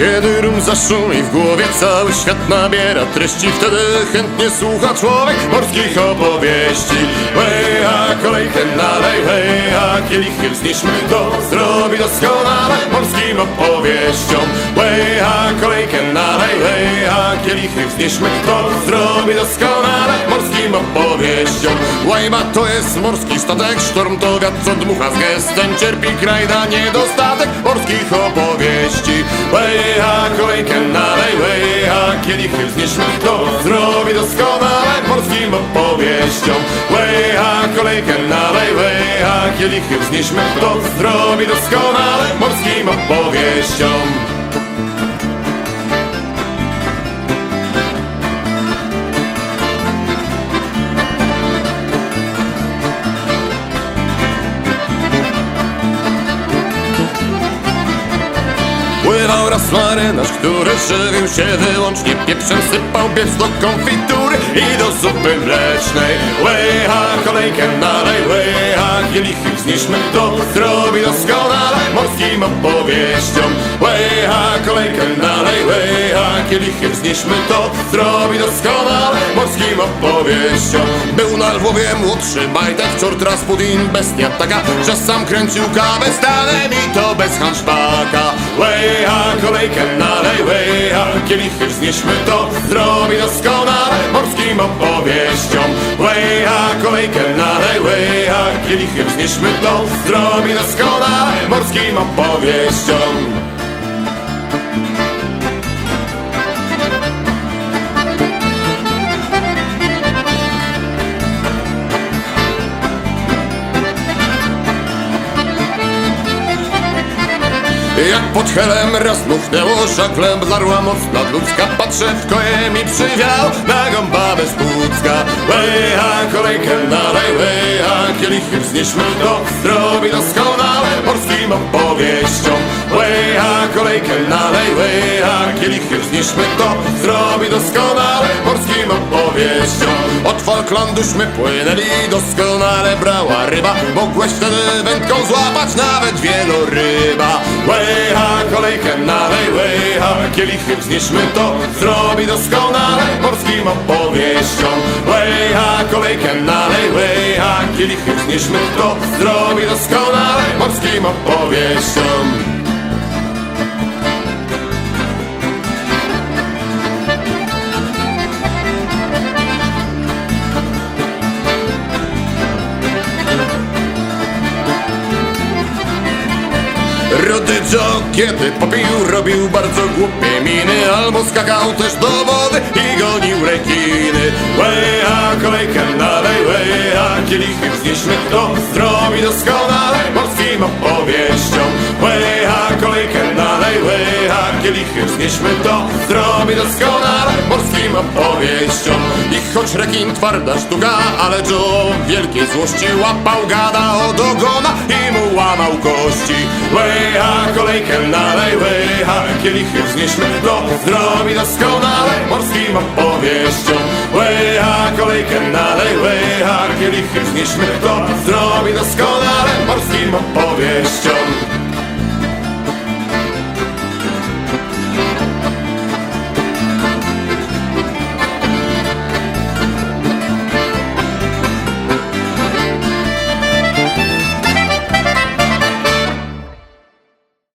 Kiedy rum zaszumi w głowie cały świat nabiera treści. Wtedy chętnie słucha człowiek morskich opowieści. Hej, a kolejkę nalej, hej, a kielichy wznieśmy To zrobi doskonale morskim opowieściom. Hej, a kolejkę nalej, hej, a kielichy wznieśmy. To zrobi doskonale morskim opowieściom? Łajba to jest morski statek, sztorm to wiatr co dmucha z gestem. Cierpi kraj na niedostatek morskich opowieści. Hej, a kolejkę nalej, hej, a kielichy wznieśmy. To zrobi doskonale morskim opowieściom? Hej, a kolejkę nalej, hej, a kielichy wznieśmy. To zrobi doskonale morskim opowieściom. Pływał raz marynarz, który żywił się wyłącznie pieprzem Sypał pieprz do konfitury i do zupy mlecznej. Łycha kolejkę łycha wznieśmy To zrobi doskonale morskim opowieściom. Łycha kolejkę nalej, łycha kielichy wznieśmy To zrobi doskonale morskim opowieściom. Był na Lwowie młodszy bajtek, czort Rasputin, bestia taka Że sam kręcił kawę stanem i to bez hanszpaka Łycha kolejkę nalej, łycha kielichy wznieśmy To zrobi doskonale morskim opowieściom. Łycha kolejkę nalej, łycha kielichy wznieśmy To zrobi doskonale morskim opowieściom Jak pod helem raz mochnęło żaglem Blarła mocna ludzka Patrzę w koje mi przywiał Na gąbawę z Pucka. Łycha kolejkę nalej Łycha kielichy wznieśmy to Zrobi doskonale morskim opowieściom Łycha kolejkę nalej Łycha kielichy wznieśmy to Zrobi doskonale morskim opowieściom Od Falklanduśmy płynęli Doskonale brała ryba. Mogłeś wtedy wędką złapać Nawet wieloryba. Łycha kolejkę nalej kielichy wznieśmy to. Zrobi doskonale morskim opowieściom. Łycha kolejkę nalej Łycha kielichy wznieśmy to. Zrobi doskonale morskim opowieściom Rudy Joe, kiedy popił, robił bardzo głupie miny. Albo skakał też do wody i gonił rekiny. Łycha kolejkę nalej, łycha kielichy wznieśmy to Zrobi doskonale morskim opowieściom Łycha kolejkę nalej, łycha kielichy wznieśmy to Zrobi doskonale morskim opowieściom I choć rekin twarda sztuka, ale Joe wielkiej złości łapał gada od ogona i kości Łycha kolejkę nalej, łycha kielichy wznieśmy to Zrobi doskonale. Morskim opowieściom Łycha kolejkę nalej, łycha kielichy wznieśmy to Zrobi doskonale. Morskim opowieściom